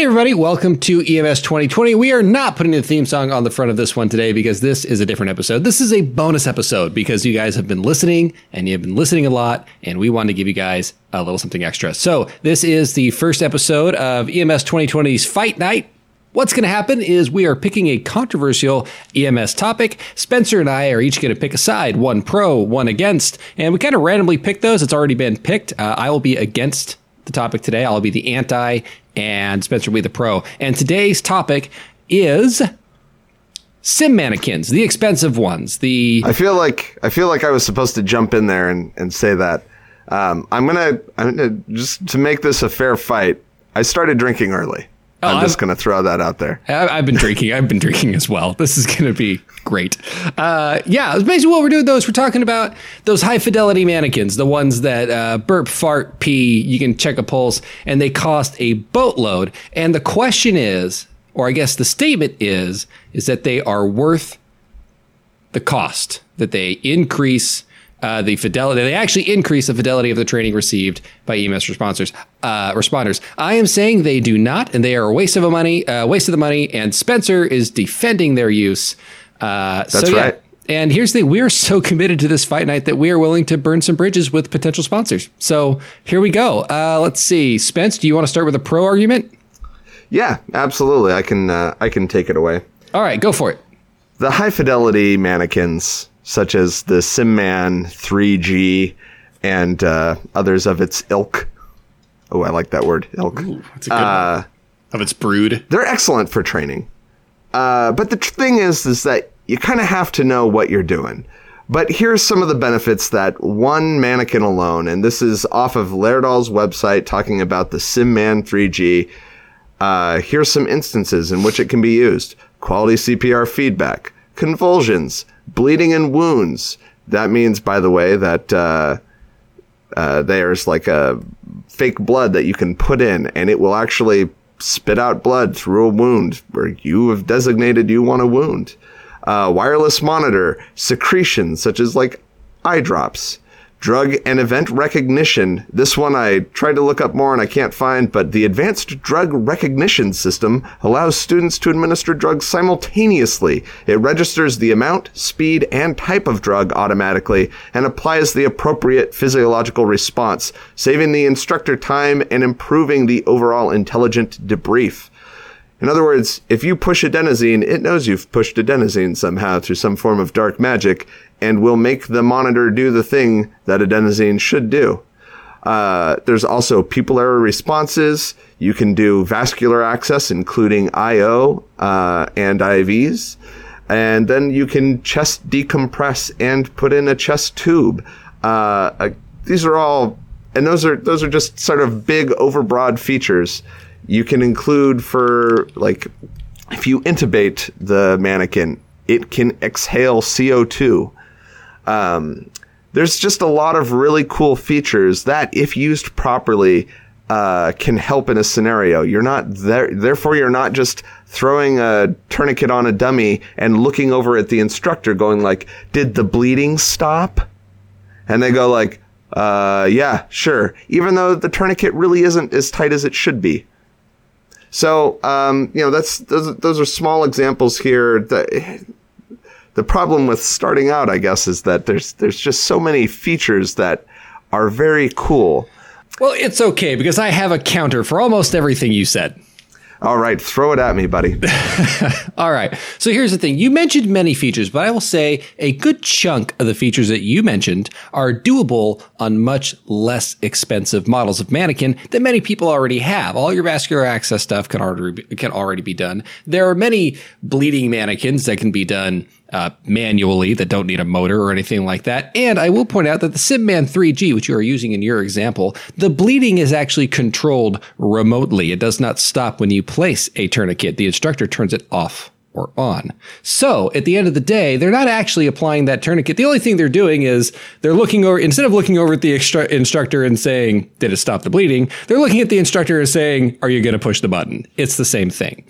Hey, everybody, welcome to EMS 2020. We are not putting the theme song on the front of this one today because this is a different episode. This is a bonus episode because you guys have been listening and you've been listening a lot, and we wanted to give you guys a little something extra. So, this is the first episode of EMS 2020's Fight Night. What's going to happen is we are picking a controversial EMS topic. Spencer and I are each going to pick a side, one pro, one against, and we kind of randomly pick those. It's already been picked. Uh, I will be against the topic today. I'll be the anti, and Spencer be the pro. And today's topic is sim mannequins, the expensive ones. The I feel like I feel like I was supposed to jump in there and, and say that. Um, I'm gonna I'm gonna just to make this a fair fight. I started drinking early. Oh, I'm just I'm- gonna throw that out there. I- I've been drinking. I've been drinking as well. This is going to be great. Uh, yeah, it's basically what we're doing. Though is we're talking about those high fidelity mannequins, the ones that uh, burp, fart, pee. You can check a pulse, and they cost a boatload. And the question is, or I guess the statement is, is that they are worth the cost. That they increase. Uh, the fidelity. They actually increase the fidelity of the training received by EMS responders. Uh, responders. I am saying they do not, and they are a waste of a money, uh, waste of the money. And Spencer is defending their use. Uh, That's so, yeah. right. And here's the thing: we are so committed to this fight night that we are willing to burn some bridges with potential sponsors. So here we go. Uh, let's see, Spence. Do you want to start with a pro argument? Yeah, absolutely. I can uh, I can take it away. All right, go for it. The high fidelity mannequins, such as the SimMan 3G and uh, others of its ilk. Oh, I like that word, ilk. That's a good one. Of its brood. they're excellent for training. Uh, but the tr- thing is, is that you kind of have to know what you're doing. But here's some of the benefits that one mannequin alone, and this is off of Laerdal's website talking about the SimMan 3G. Uh, here's some instances in which it can be used: quality CPR feedback, convulsions, bleeding and wounds. That means, by the way, that uh, uh, there's like a fake blood that you can put in and it will actually spit out blood through a wound where you have designated you want a wound. Uh, wireless monitor, secretions such as like eye drops, drug and event recognition. This one I tried to look up more and I can't find, but the advanced drug recognition system allows students to administer drugs simultaneously. It registers the amount, speed, and type of drug automatically and applies the appropriate physiological response, saving the instructor time and improving the overall intelligent debrief. In other words, if you push adenosine, it knows you've pushed adenosine somehow through some form of dark magic and will make the monitor do the thing that adenosine should do. Uh, there's also pupillary responses. You can do vascular access, including IO uh, and IVs. And then you can chest decompress and put in a chest tube. Uh, these are all, and those are those are just sort of big, overbroad features. You can include for like, if you intubate the mannequin, it can exhale CO2 there's just a lot of really cool features that, if used properly, uh, can help in a scenario. You're not there, therefore you're not just throwing a tourniquet on a dummy and looking over at the instructor, going like, "Did the bleeding stop?" And they go like, uh, "Yeah, sure," even though the tourniquet really isn't as tight as it should be. So, um, you know, that's those, those are small examples here. That, the problem with starting out, I guess, is that there's there's just so many features that are very cool. Well, it's okay because I have a counter for almost everything you said. All right, throw it at me, buddy. All right. So here's the thing. You mentioned many features, but I will say a good chunk of the features that you mentioned are doable on much less expensive models of mannequin that many people already have. All your vascular access stuff can already be, can already be done. There are many bleeding mannequins that can be done uh, manually that don't need a motor or anything like that. And I will point out that the SimMan 3G, which you are using in your example, the bleeding is actually controlled remotely. It does not stop when you place a tourniquet. The instructor turns it off or on. So at the end of the day, they're not actually applying that tourniquet. The only thing they're doing is they're looking over, instead of looking over at the extra- instructor and saying, did it stop the bleeding? They're looking at the instructor and saying, are you going to push the button? It's the same thing.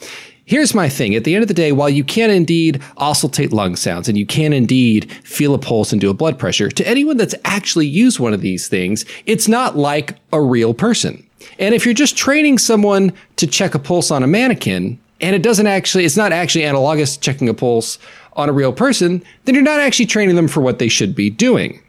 Here's my thing. At the end of the day, while you can indeed auscultate lung sounds and you can indeed feel a pulse and do a blood pressure, to anyone that's actually used one of these things, it's not like a real person. And if you're just training someone to check a pulse on a mannequin, and it doesn't actually, it's not actually analogous to checking a pulse on a real person, then you're not actually training them for what they should be doing.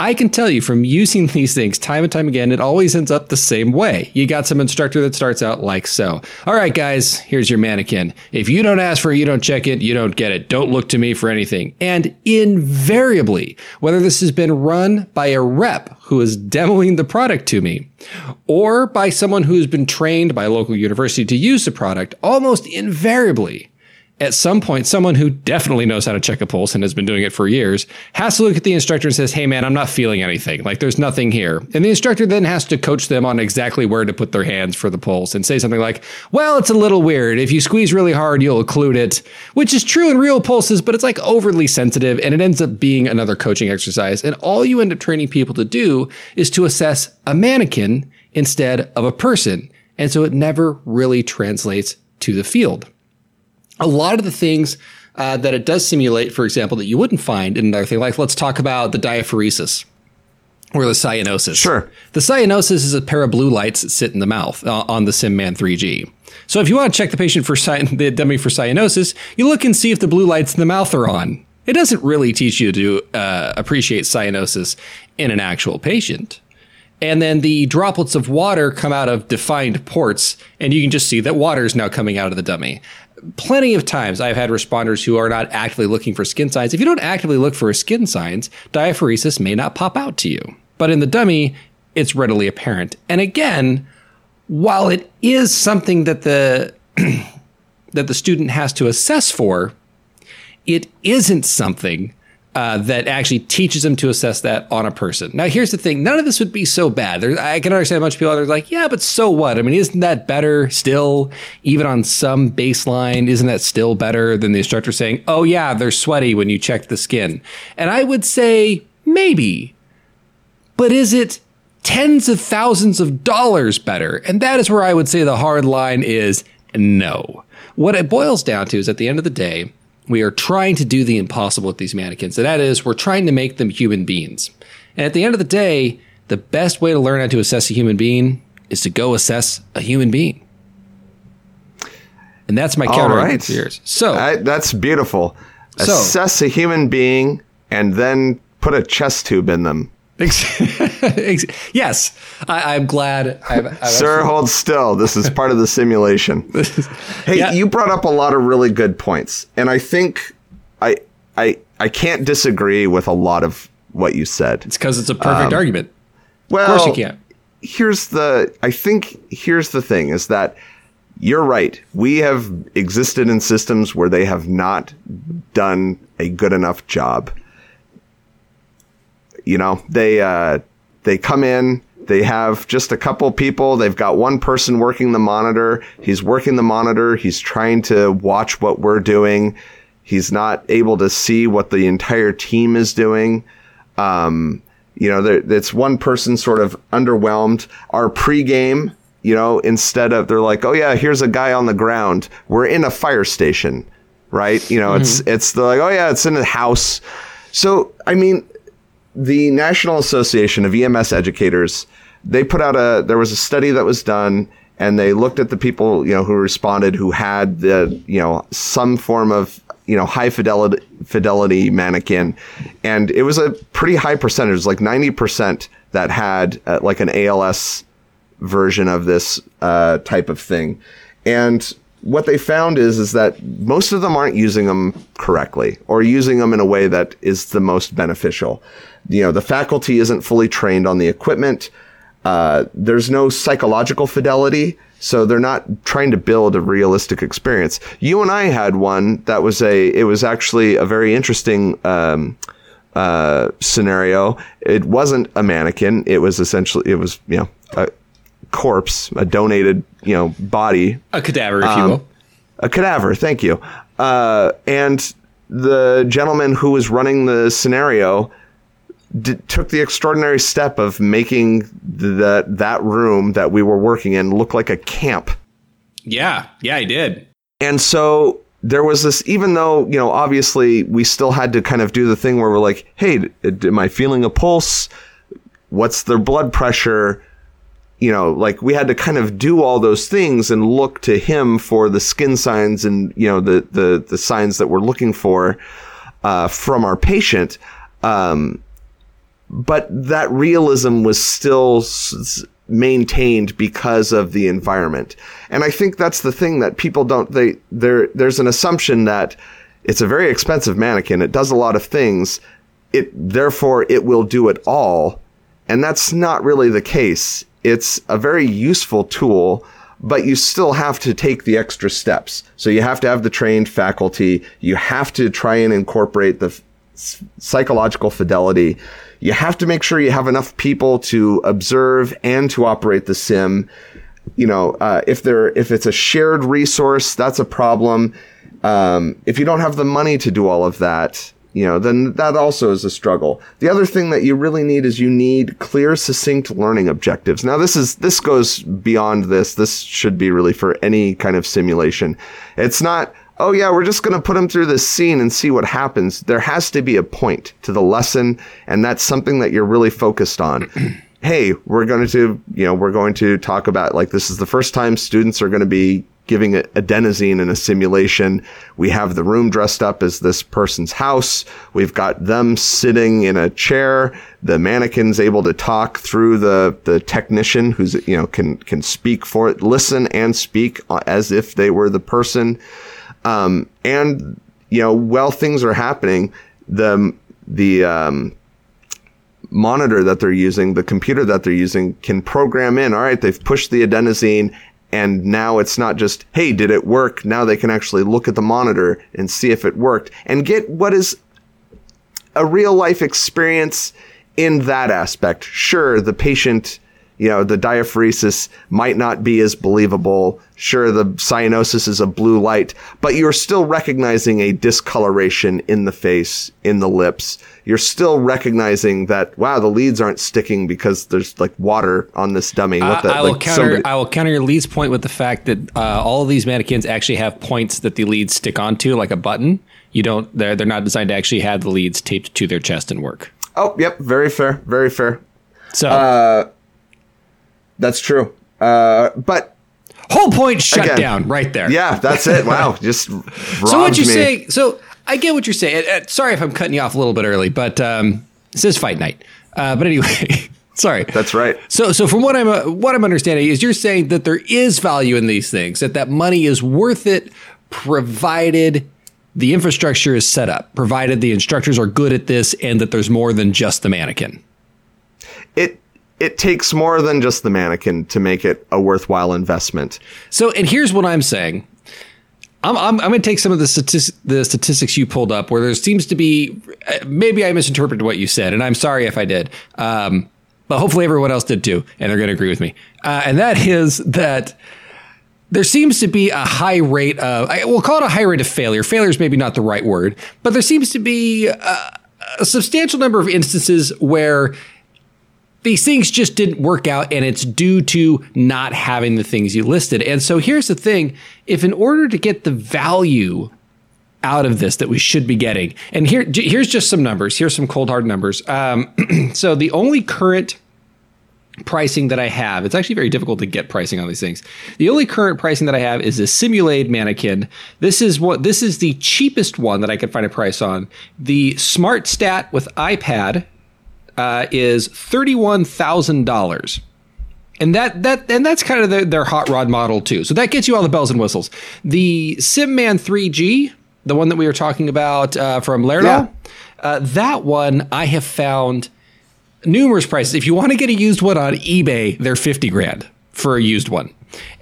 I can tell you from using these things time and time again, it always ends up the same way. You got some instructor that starts out like so. All right, guys, here's your mannequin. If you don't ask for it, you don't check it, you don't get it. Don't look to me for anything. And invariably, whether this has been run by a rep who is demoing the product to me or by someone who's been trained by a local university to use the product, almost invariably, at some point, someone who definitely knows how to check a pulse and has been doing it for years has to look at the instructor and says, Hey man, I'm not feeling anything. Like there's nothing here. And the instructor then has to coach them on exactly where to put their hands for the pulse and say something like, Well, it's a little weird. If you squeeze really hard, you'll occlude it, which is true in real pulses, but it's like overly sensitive and it ends up being another coaching exercise. And all you end up training people to do is to assess a mannequin instead of a person. And so it never really translates to the field a lot of the things uh, that it does simulate, for example, that you wouldn't find in another thing, like let's talk about the diaphoresis or the cyanosis. Sure. The cyanosis is a pair of blue lights that sit in the mouth uh, on the SimMan 3G. So if you want to check the patient for cy- the dummy for cyanosis, you look and see if the blue lights in the mouth are on. It doesn't really teach you to uh, appreciate cyanosis in an actual patient. And then the droplets of water come out of defined ports, and you can just see that water is now coming out of the dummy plenty of times I've had responders who are not actively looking for skin signs. If you don't actively look for skin signs, diaphoresis may not pop out to you. But in the dummy, it's readily apparent. And again, while it is something that the that the student has to assess for, it isn't something uh, that actually teaches them to assess that on a person. Now, here's the thing: none of this would be so bad. I can understand a bunch of people are like, "Yeah, but so what?" I mean, isn't that better still? Even on some baseline, isn't that still better than the instructor saying, "Oh yeah, they're sweaty when you check the skin"? And I would say maybe, but is it tens of thousands of dollars better? And that is where I would say the hard line is no. What it boils down to is, at the end of the day we are trying to do the impossible with these mannequins. And that is, we're trying to make them human beings. And at the end of the day, the best way to learn how to assess a human being is to go assess a human being. And that's my counter right. to yours. So I, that's beautiful. So, assess a human being and then put a chest tube in them. yes, I, am glad. I've, I've Sir, actually... hold still. This is part of the simulation. hey, yeah. you brought up a lot of really good points, and I think I I I can't disagree with a lot of what you said. It's because it's a perfect um, argument. Well, of course you can't. Here's the. I think here's the thing: is that you're right. We have existed in systems where they have not done a good enough job you know, they uh, they come in. They have just a couple people. They've got one person working the monitor. He's working the monitor. He's trying to watch what we're doing. He's not able to see what the entire team is doing. Um, you know, it's one person sort of underwhelmed. Our pregame, you know, instead of they're like, oh yeah, here's a guy on the ground. We're in a fire station, right? You know, mm-hmm. it's it's like, oh yeah, it's in a house. So I mean, the National Association of EMS Educators, they put out a, there was a study that was done and they looked at the people, you know, who responded who had the, you know, some form of, you know, high fidelity, fidelity mannequin. And it was a pretty high percentage, like 90% that had uh, like an ALS version of this uh, type of thing. And what they found is is that most of them aren't using them correctly or using them in a way that is the most beneficial. You know, the faculty isn't fully trained on the equipment. Uh, there's no psychological fidelity, so they're not trying to build a realistic experience. You and I had one that was a. It was actually a very interesting. Um, uh, scenario. It wasn't a mannequin. It was essentially, it was, you know, a corpse, a donated, you know, body. A cadaver, if um, you will. A cadaver, thank you. Uh, and the gentleman who was running the scenario d- took the extraordinary step of making that that room that we were working in look like a camp. Yeah, yeah, I did. And so there was this, even though you know, obviously, we still had to kind of do the thing where we're like, "Hey, am I feeling a pulse? What's their blood pressure?" you know, like we had to kind of do all those things and look to him for the skin signs and, you know, the, the, the signs that we're looking for, uh, from our patient. Um, but that realism was still s- maintained because of the environment. And I think that's the thing that people don't, they, there, there's an assumption that it's a very expensive mannequin. It does a lot of things. It, therefore it will do it all. And that's not really the case. It's a very useful tool, but you still have to take the extra steps. So you have to have the trained faculty. You have to try and incorporate the f- psychological fidelity. You have to make sure you have enough people to observe and to operate the sim. You know, uh, if there, if it's a shared resource, that's a problem. Um, if you don't have the money to do all of that, you know, then that also is a struggle. The other thing that you really need is you need clear, succinct learning objectives. Now, this is, this goes beyond this. This should be really for any kind of simulation. It's not, oh yeah, we're just going to put them through this scene and see what happens. There has to be a point to the lesson, and that's something that you're really focused on. hey, we're going to, you know, we're going to talk about like this is the first time students are going to be giving adenosine in a simulation. We have the room dressed up as this person's house. We've got them sitting in a chair. The mannequin's able to talk through the, the technician who's, you know, can, can speak for it, listen and speak uh, as if they were the person. Um, and, you know, while things are happening, the, the, um, monitor that they're using, the computer that they're using can program in, all right, they've pushed the adenosine and now it's not just, hey, did it work? Now they can actually look at the monitor and see if it worked and get what is a real life experience in that aspect. Sure, the patient, you know, the diaphoresis might not be as believable. Sure, the cyanosis is a blue light, but you're still recognizing a discoloration in the face, in the lips. You're still recognizing that, wow, the leads aren't sticking because there's like water on this dummy. I, the, I will like counter. somebody- I will counter your leads point with the fact that uh, all of these mannequins actually have points that the leads stick onto, like a button. You don't. They're they're not designed to actually have the leads taped to their chest and work. oh, yep, very fair, very fair. So That's true. Uh, but whole point shut again, down right there. yeah, that's it. Wow, just So what you say? So I get what you're saying. Sorry if I'm cutting you off a little bit early, but um, this is fight night. Uh, but anyway, sorry. That's right. So, so from what I'm uh, what I'm understanding is you're saying that there is value in these things, that that money is worth it, provided the infrastructure is set up, provided the instructors are good at this, and that there's more than just the mannequin. It takes more than just the mannequin to make it a worthwhile investment. So, and here's what I'm saying. I'm, I'm, I'm going to take some of the, statis- the statistics you pulled up where there seems to be, maybe I misinterpreted what you said, and I'm sorry if I did. Um, but hopefully everyone else did too, and they're going to agree with me. Uh, and that is that there seems to be a high rate of, I, we'll call it a high rate of failure. Failure is maybe not the right word, but there seems to be a, a substantial number of instances where these things just didn't work out and it's due to not having the things you listed. And so here's the thing if in order to get the value out of this that we should be getting, and here here's just some numbers, here's some cold hard numbers. Um, so the only current pricing that I have, it's actually very difficult to get pricing on these things. The only current pricing that I have is a simulated mannequin. This is what this is the cheapest one that I could find a price on. The Smart Stat with iPad uh, is thirty-one thousand dollars, and that that and that's kind of their, their hot rod model too. So that gets you all the bells and whistles. The SimMan 3G, the one that we were talking about uh, from Laerdal, Yeah. uh, that one I have found numerous prices. If you want to get a used one on eBay, they're fifty grand for a used one.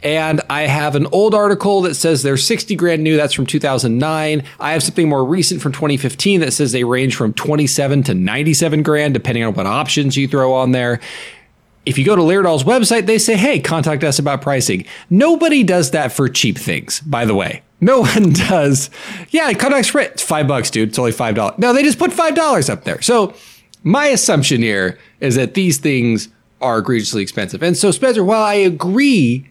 And I have an old article that says they're 60 grand new. That's from 2009. I have something more recent from 2015 that says they range from 27 to 97 grand, depending on what options you throw on there. If you go to Laerdal's website, they say, hey, contact us about pricing. Nobody does that for cheap things, by the way. No one does. Yeah, contact for it. It's five bucks, dude. It's only five dollars. No, they just put five dollars up there. So my assumption here is that these things are egregiously expensive. And so, Spencer, while I agree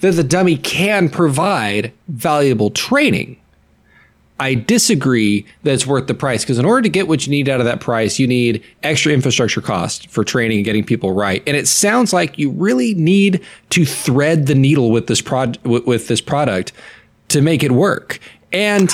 that the dummy can provide valuable training, I disagree that it's worth the price because in order to get what you need out of that price, you need extra infrastructure cost for training and getting people right. And it sounds like you really need to thread the needle with this prod with, with this product to make it work. And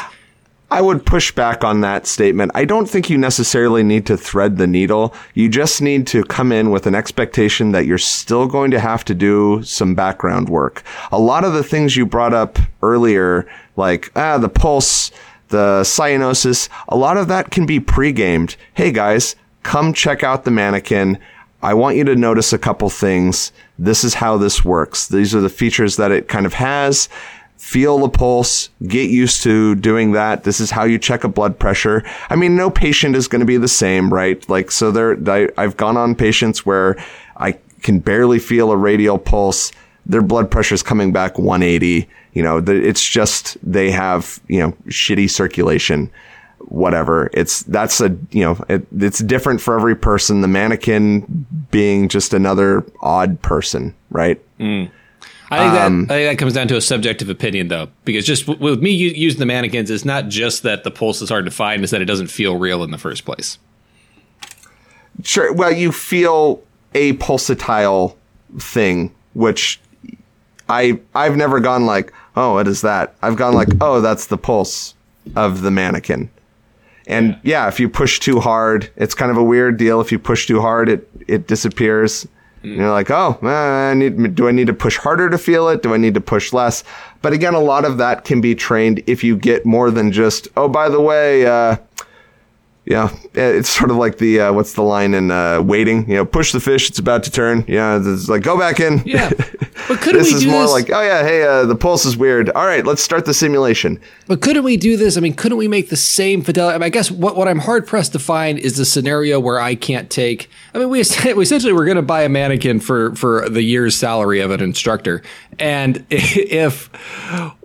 I would push back on that statement. I don't think you necessarily need to thread the needle. You just need to come in with an expectation that you're still going to have to do some background work. A lot of the things you brought up earlier, like, ah, the pulse, the cyanosis, a lot of that can be pre-gamed. Hey guys, come check out the mannequin. I want you to notice a couple things. This is how this works. These are the features that it kind of has feel the pulse, get used to doing that. This is how you check a blood pressure. I mean, no patient is going to be the same, right? Like, so there, I, I've gone on patients where I can barely feel a radial pulse. Their blood pressure is coming back 180. You know, it's just they have, you know, shitty circulation whatever. It's that's a you know it, it's different for every person. The mannequin being just another odd person, right? Mm. I think, um, that, I think that comes down to a subjective opinion, though, because just w- with me using the mannequins, it's not just that the pulse is hard to find; it's that it doesn't feel real in the first place. Sure. Well, you feel a pulsatile thing, which I I've never gone like, oh, what is that? I've gone like, oh, that's the pulse of the mannequin. And yeah. yeah, if you push too hard, it's kind of a weird deal. If you push too hard, it it disappears. Mm. You're like, oh, I need, do I need to push harder to feel it? Do I need to push less? But again, a lot of that can be trained if you get more than just, oh, by the way, uh, yeah, it's sort of like the uh, what's the line in uh, waiting? You know, push the fish; it's about to turn. Yeah, it's like go back in. Yeah, but couldn't this we is do more this? like, oh yeah, hey, uh, the pulse is weird. All right, let's start the simulation. But couldn't we do this? I mean, couldn't we make the same fidelity? I, mean, I guess what what I'm hard pressed to find is the scenario where I can't take. I mean, we, we essentially we're going to buy a mannequin for for the year's salary of an instructor, and if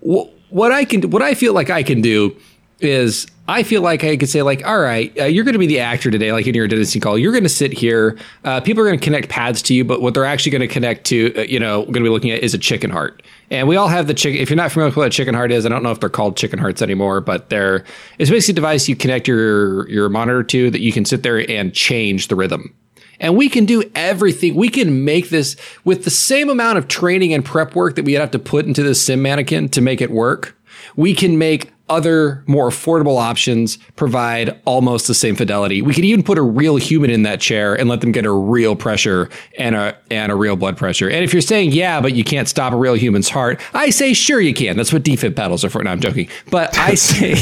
what I can, what I feel like I can do is I feel like I could say like, all right, uh, you're going to be the actor today, like in your identity call. You're going to sit here. Uh, people are going to connect pads to you, but what they're actually going to connect to, uh, you know, going to be looking at is a chicken heart. And we all have the chicken. If you're not familiar with what a chicken heart is, I don't know if they're called chicken hearts anymore, but they're it's basically a device you connect your your monitor to that you can sit there and change the rhythm. And we can do everything. We can make this with the same amount of training and prep work that we have to put into this sim mannequin to make it work. We can make other more affordable options provide almost the same fidelity. We could even put a real human in that chair and let them get a real pressure and a and a real blood pressure. And if you're saying yeah, but you can't stop a real human's heart, I say sure you can. That's what defib paddles are for. No, I'm joking. But I say,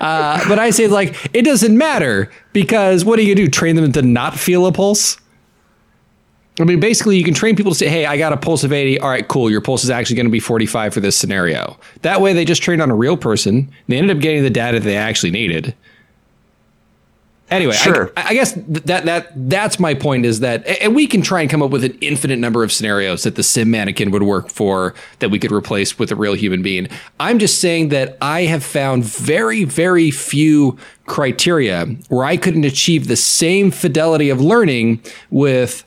uh, but I say like it doesn't matter because what are you do? Train them to not feel a pulse? I mean, basically, you can train people to say, hey, I got a pulse of 80. All right, cool. Your pulse is actually going to be 45 for this scenario. That way, they just trained on a real person. They ended up getting the data they actually needed. Anyway, sure. I, I, guess that that that's my point is that, and we can try and come up with an infinite number of scenarios that the sim mannequin would work for that we could replace with a real human being. I'm just saying that I have found very very few criteria where I couldn't achieve the same fidelity of learning with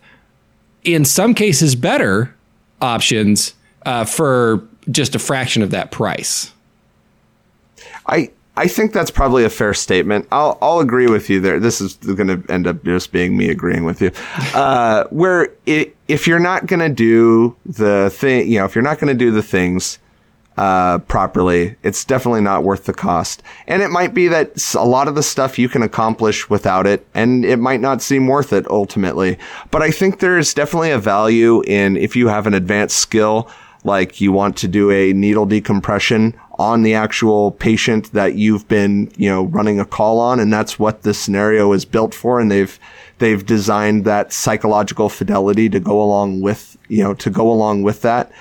in some cases better options uh, for just a fraction of that price. I I think that's probably a fair statement. I'll I'll agree with you there. This is going to end up just being me agreeing with you. Uh, where it, if you're not going to do the thing, you know, if you're not going to do the things uh, properly, it's definitely not worth the cost. And it might be that a lot of the stuff you can accomplish without it, and it might not seem worth it ultimately. But I think there's definitely a value in if you have an advanced skill, like you want to do a needle decompression on the actual patient that you've been, you know, running a call on, and that's what the scenario is built for, and they've they've designed that psychological fidelity to go along with, you know, to go along with that.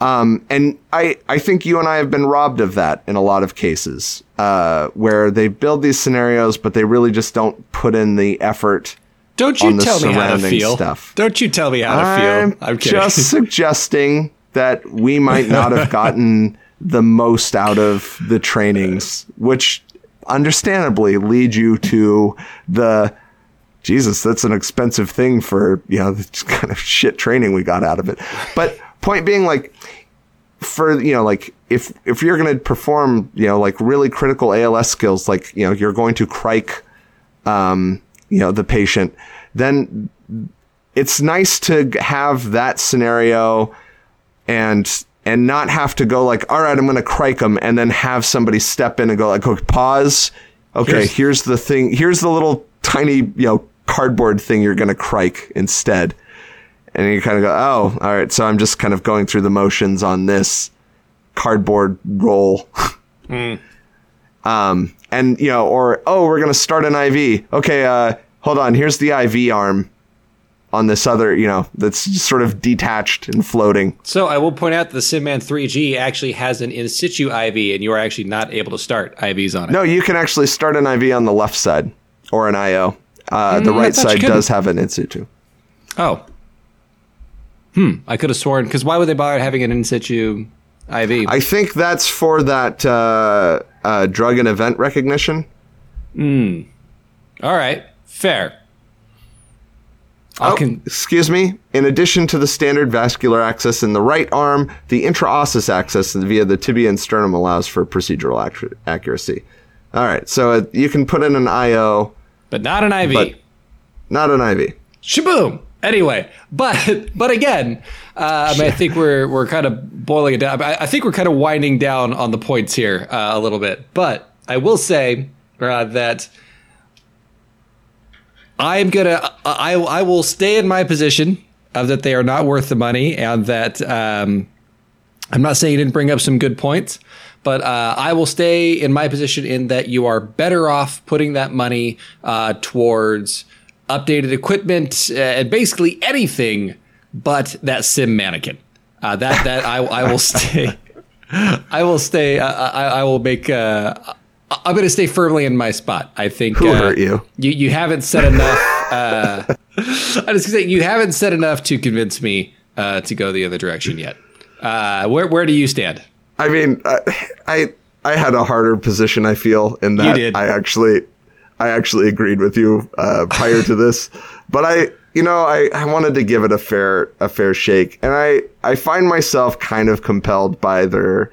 Um, and I, I think you and I have been robbed of that in a lot of cases, uh, where they build these scenarios, but they really just don't put in the effort. Don't you tell me how to feel. Stuff. Don't you tell me how to I'm feel. I'm just suggesting that we might not have gotten the most out of the trainings, which understandably lead you to the Jesus, that's an expensive thing for, you know, the kind of shit training we got out of it. But point being like for you know like if if you're going to perform you know like really critical ALS skills like you know you're going to crike um you know the patient then it's nice to have that scenario and and not have to go like all right I'm going to crike them and then have somebody step in and go like okay, pause. Okay here's, here's the thing here's the little tiny you know cardboard thing you're going to crike instead and you kind of go, oh, all right. So I'm just kind of going through the motions on this cardboard roll. mm. Um, and you know, or oh, we're gonna start an IV. Okay, uh, hold on. Here's the IV arm on this other, you know, that's sort of detached and floating. So I will point out that the SimMan 3G actually has an in situ IV, and you are actually not able to start IVs on it. No, you can actually start an IV on the left side or an IO. Uh, mm, the right side does have an in situ. Oh, Hmm. I could have sworn because why would they bother having an in situ IV? I think that's for that uh, uh, drug and event recognition. Hmm. All right. Fair. Oh, can- excuse me. In addition to the standard vascular access in the right arm, the intraosseous access via the tibia and sternum allows for procedural ac- accuracy. All right, so uh, you can put in an IO, but not an IV. Not an IV. Shaboom. Anyway, but but again, uh, I, mean, I think we're we're kind of boiling it down. I, I think we're kind of winding down on the points here uh, a little bit. But I will say uh, that I'm gonna I I will stay in my position of that they are not worth the money, and that um, I'm not saying you didn't bring up some good points. But uh, I will stay in my position in that you are better off putting that money uh, towards updated equipment, uh, and basically anything but that sim mannequin. Uh, that that I, I will stay. I will stay. Uh, I, I will make. Uh, I'm going to stay firmly in my spot. I think. Who uh, hurt you? You you haven't said enough. Uh, I was say you haven't said enough to convince me to go the other direction yet. where where do you stand? I mean, I I had a harder position. I feel in that I actually I actually agreed with you uh, prior to this, but I, you know, I, I wanted to give it a fair a fair shake, and I I find myself kind of compelled by their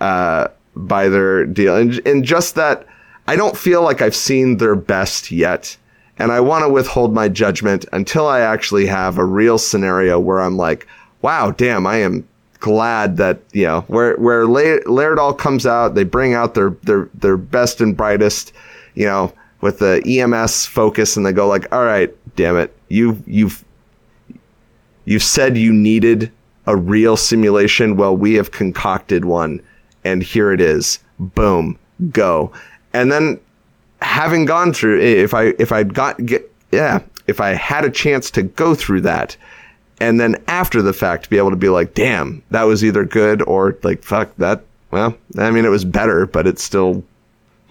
uh, by their deal, and, and just that I don't feel like I've seen their best yet, and I want to withhold my judgment until I actually have a real scenario where I'm like, wow, damn, I am glad that you know where where Laerdal comes out, they bring out their their their best and brightest, you know with the EMS focus and they go like, all right, damn it, you you've you've said you needed a real simulation. Well, we have concocted one, and here it is. Boom, go. And then having gone through, if I if I'd got get yeah, if I had a chance to go through that, and then after the fact be able to be like, damn, that was either good or like fuck that. Well, I mean, it was better, but it's still,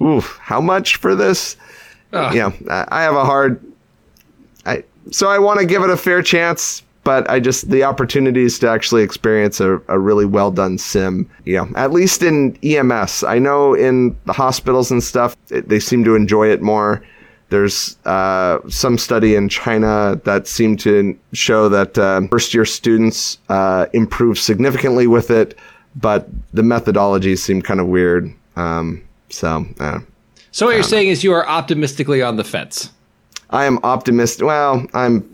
oof, how much for this? You know, I have a hard. I so I want to give it a fair chance, but I just the opportunities to actually experience a, a really well done sim. You know, at least in EMS, I know in the hospitals and stuff, it, they seem to enjoy it more. There's uh, some study in China that seemed to show that uh, first year students uh, improve significantly with it, but the methodologies seem kind of weird. Um, so, uh, so what you're saying is you are optimistically on the fence. I am optimistic. Well, I'm.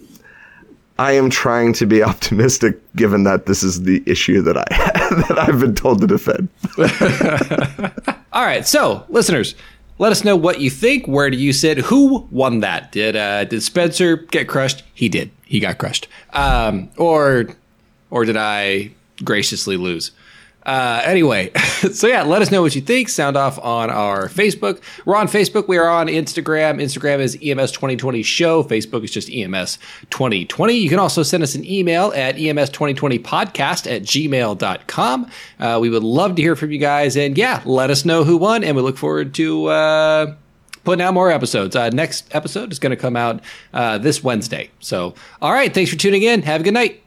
I am trying to be optimistic, given that this is the issue that I that I've been told to defend. All right, so listeners, let us know what you think. Where do you sit? Who won that? Did uh, did Spencer get crushed? He did. He got crushed. Um, or or did I graciously lose? Uh, anyway, so yeah, let us know what you think. Sound off on our Facebook. We're on Facebook. We are on Instagram. Instagram is EMS 2020 Show. Facebook is just EMS 2020. You can also send us an email at EMS 2020 podcast at gmail.com. Uh, we would love to hear from you guys. And yeah, let us know who won. And we look forward to uh, putting out more episodes. Uh, next episode is going to come out uh, this Wednesday. So, all right. Thanks for tuning in. Have a good night.